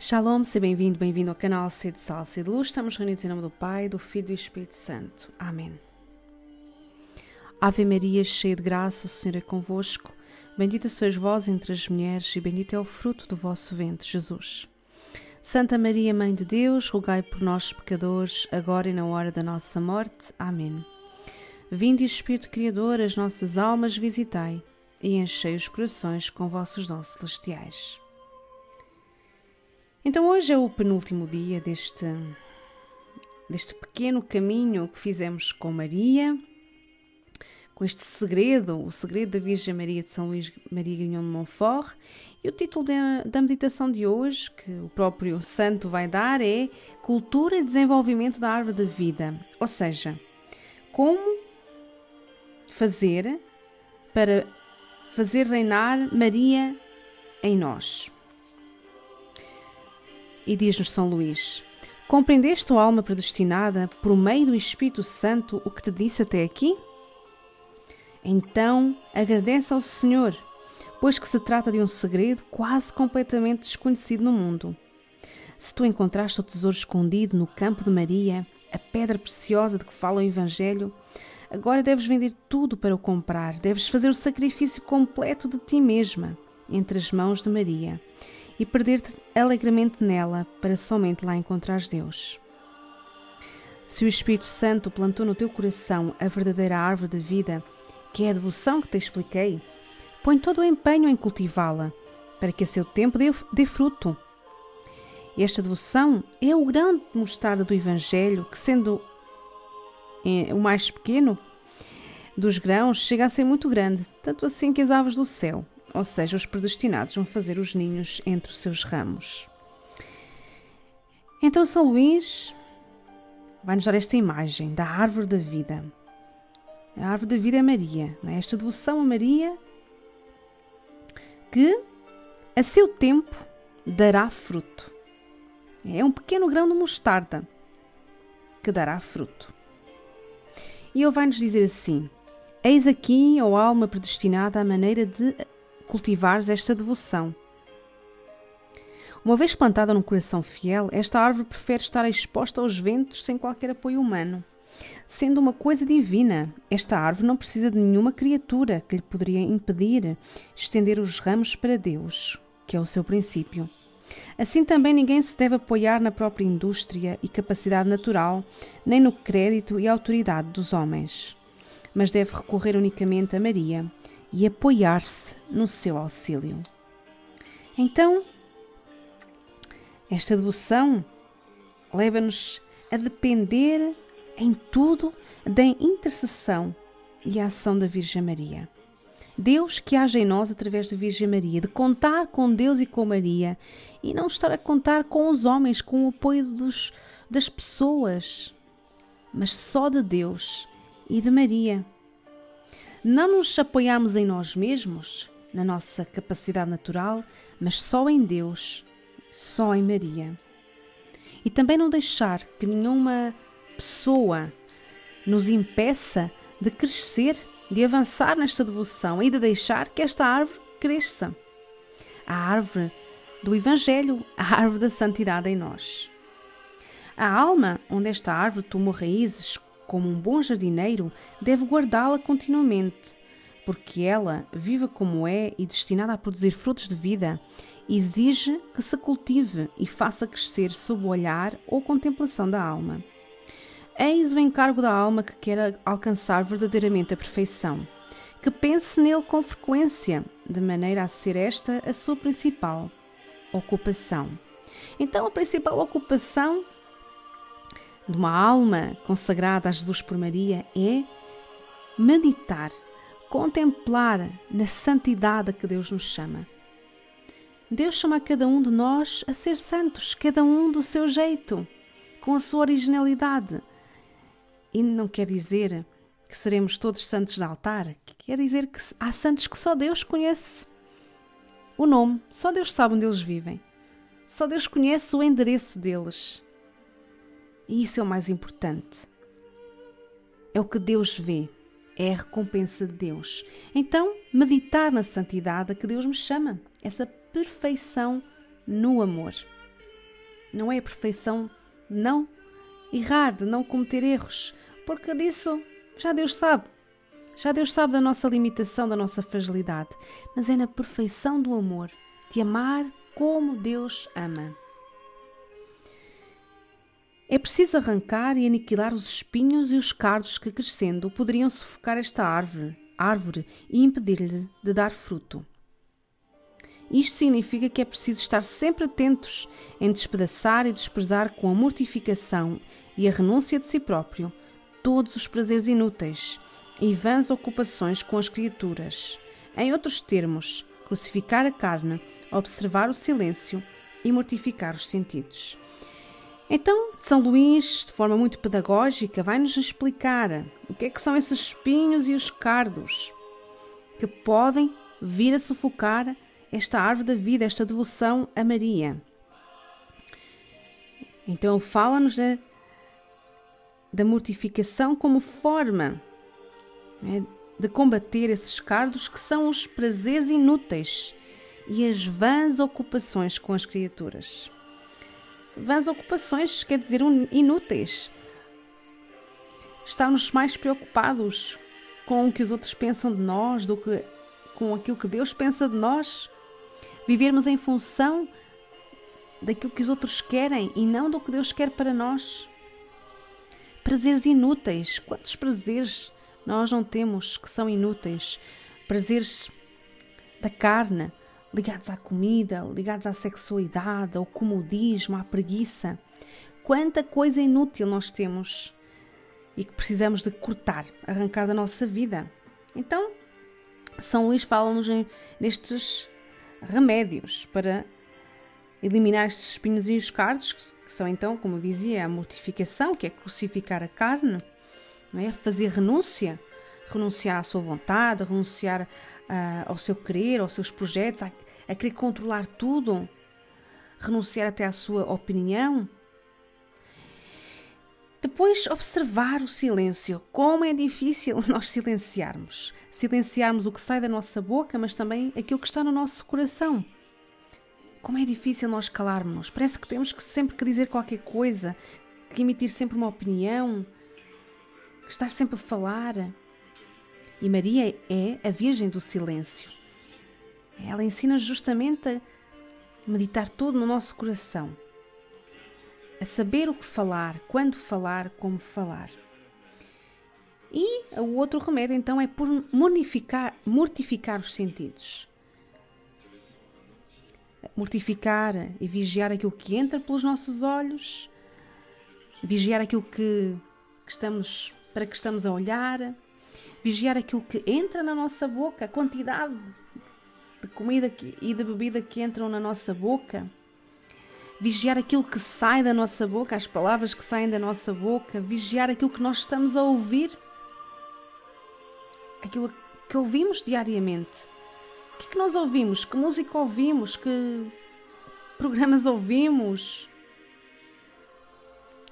Shalom, seja bem-vindo, bem-vindo ao canal C de Sal, de Luz. Estamos reunidos em nome do Pai, do Filho e do Espírito Santo. Amém. Ave Maria, cheia de graça, o Senhor é convosco. Bendita sois vós entre as mulheres e bendito é o fruto do vosso ventre, Jesus. Santa Maria, Mãe de Deus, rogai por nós, pecadores, agora e na hora da nossa morte. Amém. Vinde, Espírito Criador, as nossas almas visitai e enchei os corações com vossos dons celestiais. Então hoje é o penúltimo dia deste, deste pequeno caminho que fizemos com Maria, com este segredo, o segredo da Virgem Maria de São Luís Maria Grignon de Montfort. E o título da, da meditação de hoje, que o próprio santo vai dar, é Cultura e Desenvolvimento da Árvore da Vida. Ou seja, como fazer para fazer reinar Maria em nós. E diz-nos São Luís: Compreendeste, ó alma predestinada, por meio do Espírito Santo, o que te disse até aqui? Então agradece ao Senhor, pois que se trata de um segredo quase completamente desconhecido no mundo. Se tu encontraste o tesouro escondido no campo de Maria, a pedra preciosa de que fala o Evangelho, agora deves vender tudo para o comprar, deves fazer o sacrifício completo de ti mesma entre as mãos de Maria e perder-te alegremente nela para somente lá encontrares Deus. Se o Espírito Santo plantou no teu coração a verdadeira árvore da vida, que é a devoção que te expliquei, põe todo o empenho em cultivá-la, para que a seu tempo dê, dê fruto. Esta devoção é o grande mostarda do Evangelho, que, sendo é, o mais pequeno dos grãos, chega a ser muito grande, tanto assim que as aves do céu ou seja, os predestinados vão fazer os ninhos entre os seus ramos. Então São Luís vai-nos dar esta imagem da árvore da vida. A árvore da vida é Maria, é? esta devoção a Maria que a seu tempo dará fruto. É um pequeno grão de mostarda que dará fruto. E ele vai nos dizer assim: Eis aqui, ó alma predestinada, a maneira de cultivares esta devoção. Uma vez plantada num coração fiel, esta árvore prefere estar exposta aos ventos sem qualquer apoio humano. Sendo uma coisa divina, esta árvore não precisa de nenhuma criatura que lhe poderia impedir estender os ramos para Deus, que é o seu princípio. Assim também ninguém se deve apoiar na própria indústria e capacidade natural, nem no crédito e autoridade dos homens, mas deve recorrer unicamente a Maria, e apoiar-se no seu auxílio. Então, esta devoção leva-nos a depender em tudo da intercessão e a ação da Virgem Maria. Deus que age em nós através da Virgem Maria, de contar com Deus e com Maria e não estar a contar com os homens, com o apoio dos, das pessoas, mas só de Deus e de Maria não nos apoiarmos em nós mesmos, na nossa capacidade natural, mas só em Deus, só em Maria. E também não deixar que nenhuma pessoa nos impeça de crescer, de avançar nesta devoção e de deixar que esta árvore cresça. A árvore do Evangelho, a árvore da santidade em nós. A alma onde esta árvore tomou raízes como um bom jardineiro, deve guardá-la continuamente, porque ela, viva como é e destinada a produzir frutos de vida, exige que se cultive e faça crescer sob o olhar ou contemplação da alma. Eis o encargo da alma que quer alcançar verdadeiramente a perfeição, que pense nele com frequência, de maneira a ser esta a sua principal ocupação. Então, a principal ocupação de uma alma consagrada a Jesus por Maria é meditar, contemplar na santidade a que Deus nos chama. Deus chama cada um de nós a ser santos, cada um do seu jeito, com a sua originalidade. E não quer dizer que seremos todos santos de altar, quer dizer que há santos que só Deus conhece o nome, só Deus sabe onde eles vivem, só Deus conhece o endereço deles. E isso é o mais importante. É o que Deus vê, é a recompensa de Deus. Então, meditar na santidade a que Deus me chama, essa perfeição no amor. não é a perfeição de não errar, de não cometer erros, porque disso já Deus sabe. Já Deus sabe da nossa limitação, da nossa fragilidade, mas é na perfeição do amor, de amar como Deus ama. É preciso arrancar e aniquilar os espinhos e os cardos que, crescendo, poderiam sufocar esta árvore, árvore e impedir-lhe de dar fruto. Isto significa que é preciso estar sempre atentos em despedaçar e desprezar com a mortificação e a renúncia de si próprio todos os prazeres inúteis e vãs ocupações com as criaturas. Em outros termos, crucificar a carne, observar o silêncio e mortificar os sentidos. Então, São Luís, de forma muito pedagógica, vai-nos explicar o que é que são esses espinhos e os cardos que podem vir a sufocar esta árvore da vida, esta devoção a Maria. Então, fala-nos da, da mortificação como forma né, de combater esses cardos que são os prazeres inúteis e as vãs ocupações com as criaturas. Vãs ocupações quer dizer inúteis. Estamos mais preocupados com o que os outros pensam de nós do que com aquilo que Deus pensa de nós. Vivermos em função daquilo que os outros querem e não do que Deus quer para nós. Prazeres inúteis. Quantos prazeres nós não temos que são inúteis. Prazeres da carne, ligados à comida, ligados à sexualidade, ao comodismo, à preguiça. Quanta coisa inútil nós temos e que precisamos de cortar, arrancar da nossa vida. Então, São Luís fala-nos nestes remédios para eliminar estes espinhos e os cardos, que são então, como eu dizia, a mortificação, que é crucificar a carne, não é? Fazer renúncia, renunciar à sua vontade, renunciar uh, ao seu querer, aos seus projetos, a, a querer controlar tudo, renunciar até à sua opinião. Depois, observar o silêncio. Como é difícil nós silenciarmos. Silenciarmos o que sai da nossa boca, mas também aquilo que está no nosso coração. Como é difícil nós calarmos. Parece que temos que sempre que dizer qualquer coisa, que emitir sempre uma opinião, estar sempre a falar. E Maria é a Virgem do Silêncio. Ela ensina justamente a meditar tudo no nosso coração, a saber o que falar, quando falar, como falar. E o outro remédio então é por mortificar, mortificar os sentidos. Mortificar e vigiar aquilo que entra pelos nossos olhos, vigiar aquilo que, que estamos para que estamos a olhar, vigiar aquilo que entra na nossa boca, a quantidade de comida e de bebida que entram na nossa boca, vigiar aquilo que sai da nossa boca, as palavras que saem da nossa boca, vigiar aquilo que nós estamos a ouvir, aquilo que ouvimos diariamente. O que é que nós ouvimos? Que música ouvimos? Que programas ouvimos?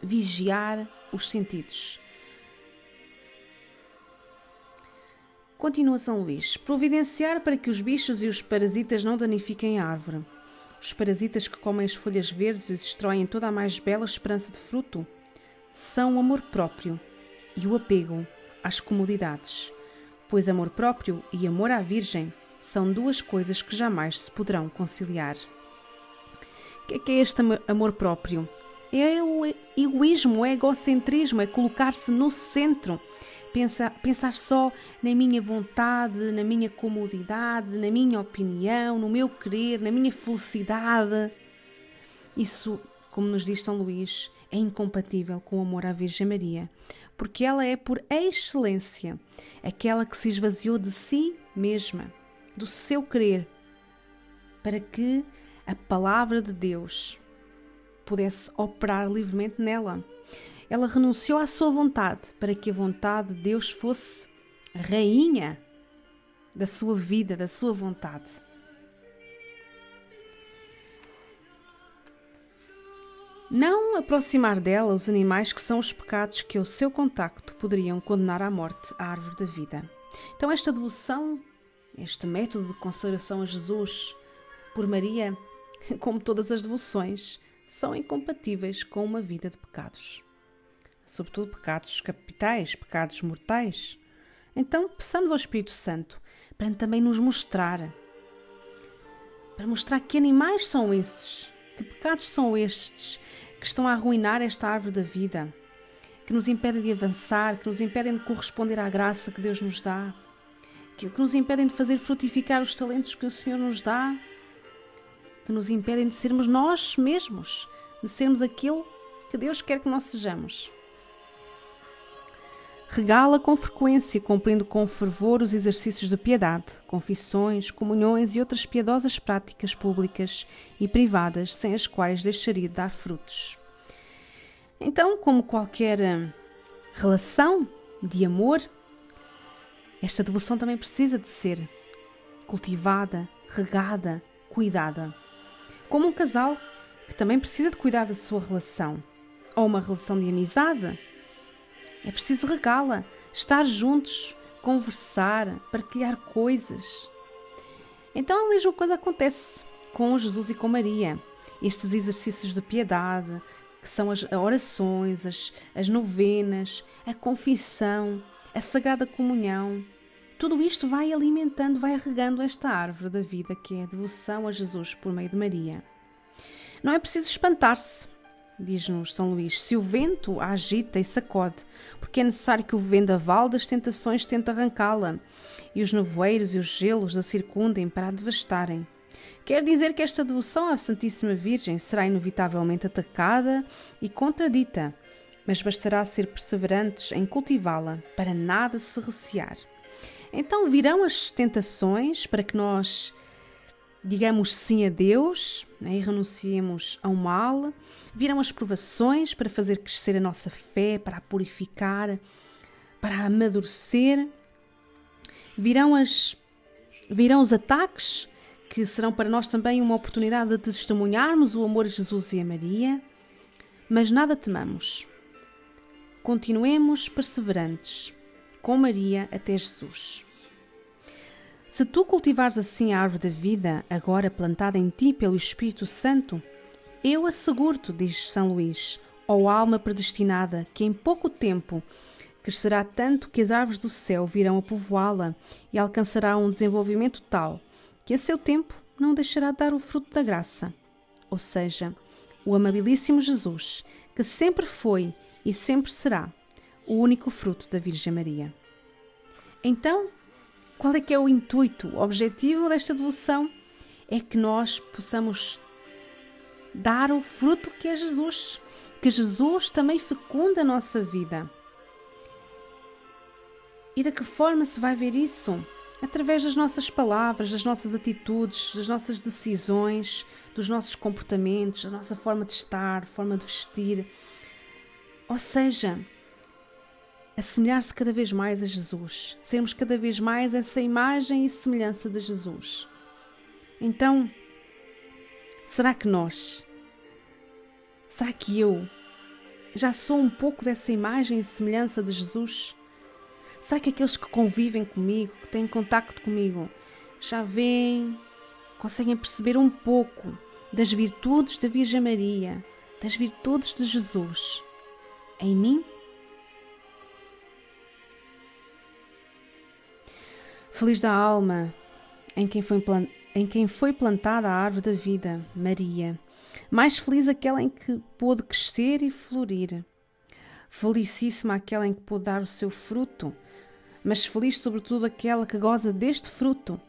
Vigiar os sentidos. Continua São Luís. Providenciar para que os bichos e os parasitas não danifiquem a árvore. Os parasitas que comem as folhas verdes e destroem toda a mais bela esperança de fruto são o amor próprio e o apego às comodidades, pois amor próprio e amor à Virgem são duas coisas que jamais se poderão conciliar. O que é, que é este amor próprio? É o egoísmo, o egocentrismo, é colocar-se no centro pensar, só na minha vontade, na minha comodidade, na minha opinião, no meu querer, na minha felicidade. Isso, como nos diz São Luís, é incompatível com o amor à Virgem Maria, porque ela é por excelência aquela que se esvaziou de si mesma, do seu querer, para que a palavra de Deus pudesse operar livremente nela. Ela renunciou à sua vontade para que a vontade de Deus fosse rainha da sua vida, da sua vontade. Não aproximar dela os animais que são os pecados que ao seu contacto poderiam condenar à morte a árvore da vida. Então, esta devoção, este método de consagração a Jesus por Maria, como todas as devoções, são incompatíveis com uma vida de pecados. Sobretudo pecados capitais, pecados mortais. Então, peçamos ao Espírito Santo para também nos mostrar, para mostrar que animais são esses, que pecados são estes que estão a arruinar esta árvore da vida, que nos impedem de avançar, que nos impedem de corresponder à graça que Deus nos dá, que nos impedem de fazer frutificar os talentos que o Senhor nos dá, que nos impedem de sermos nós mesmos, de sermos aquilo que Deus quer que nós sejamos. Regala com frequência, cumprindo com fervor os exercícios de piedade, confissões, comunhões e outras piedosas práticas públicas e privadas sem as quais deixaria de dar frutos. Então, como qualquer hum, relação de amor, esta devoção também precisa de ser cultivada, regada, cuidada. Como um casal que também precisa de cuidar da sua relação, ou uma relação de amizade é preciso regá-la, estar juntos, conversar, partilhar coisas. Então a mesma coisa acontece com Jesus e com Maria. Estes exercícios de piedade, que são as orações, as, as novenas, a confissão, a sagrada comunhão, tudo isto vai alimentando, vai regando esta árvore da vida que é a devoção a Jesus por meio de Maria. Não é preciso espantar-se diz-nos São Luís, se o vento a agita e sacode, porque é necessário que o vendaval das tentações tente arrancá-la, e os nevoeiros e os gelos a circundem para a devastarem. Quer dizer que esta devoção à Santíssima Virgem será inevitavelmente atacada e contradita, mas bastará ser perseverantes em cultivá-la, para nada se recear. Então virão as tentações para que nós digamos sim a Deus né, e renunciemos ao mal. Virão as provações para fazer crescer a nossa fé, para a purificar, para a amadurecer. Virão, as, virão os ataques, que serão para nós também uma oportunidade de testemunharmos o amor a Jesus e a Maria. Mas nada temamos. Continuemos perseverantes com Maria até Jesus. Se tu cultivares assim a árvore da vida, agora plantada em ti pelo Espírito Santo, eu asseguro-te, diz São Luís, ó alma predestinada, que em pouco tempo crescerá tanto que as árvores do céu virão a povoá-la e alcançará um desenvolvimento tal que a seu tempo não deixará de dar o fruto da graça. Ou seja, o amabilíssimo Jesus, que sempre foi e sempre será o único fruto da Virgem Maria. Então, qual é que é o intuito, o objetivo desta devoção? É que nós possamos dar o fruto que é Jesus, que Jesus também fecunda a nossa vida. E de que forma se vai ver isso? Através das nossas palavras, das nossas atitudes, das nossas decisões, dos nossos comportamentos, da nossa forma de estar, forma de vestir. Ou seja, assemelhar-se cada vez mais a Jesus, sermos cada vez mais essa imagem e semelhança de Jesus. Então, será que nós, será que eu já sou um pouco dessa imagem e semelhança de Jesus? Será que aqueles que convivem comigo, que têm contacto comigo, já veem, conseguem perceber um pouco das virtudes da Virgem Maria, das virtudes de Jesus em mim? Feliz da alma em quem foi, em quem foi plantada a árvore da vida, Maria. Mais feliz aquela em que pôde crescer e florir. Felicíssima aquela em que pôde dar o seu fruto, mas feliz sobretudo aquela que goza deste fruto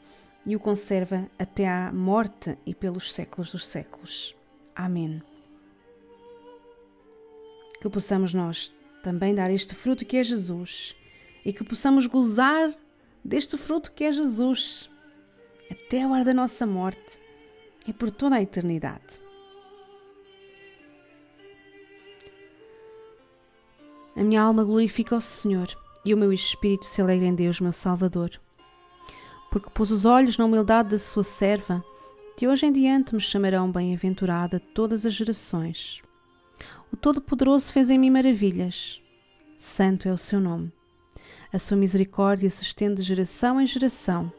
e o conserva até à morte e pelos séculos dos séculos. Amém. Que possamos nós também dar este fruto que é Jesus e que possamos gozar deste fruto que é Jesus, até a hora da nossa morte e por toda a eternidade. A minha alma glorifica o Senhor e o meu espírito se alegra em Deus, meu Salvador, porque pôs os olhos na humildade da sua serva, de hoje em diante me chamarão bem-aventurada todas as gerações. O Todo-Poderoso fez em mim maravilhas. Santo é o seu nome. A sua misericórdia se estende de geração em geração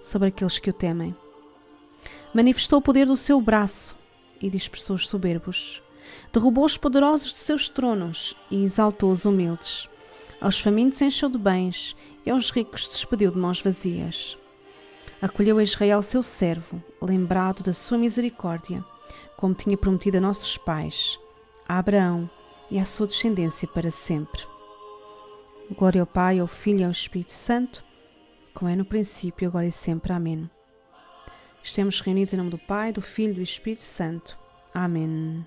sobre aqueles que o temem. Manifestou o poder do seu braço e dispersou os soberbos. Derrubou os poderosos de seus tronos e exaltou os humildes. Aos famintos encheu de bens e aos ricos despediu de mãos vazias. Acolheu a Israel seu servo, lembrado da sua misericórdia, como tinha prometido a nossos pais, a Abraão e à sua descendência para sempre. Glória ao Pai, ao Filho e ao Espírito Santo, como é no princípio, agora e sempre. Amém. Estamos reunidos em nome do Pai, do Filho e do Espírito Santo. Amém.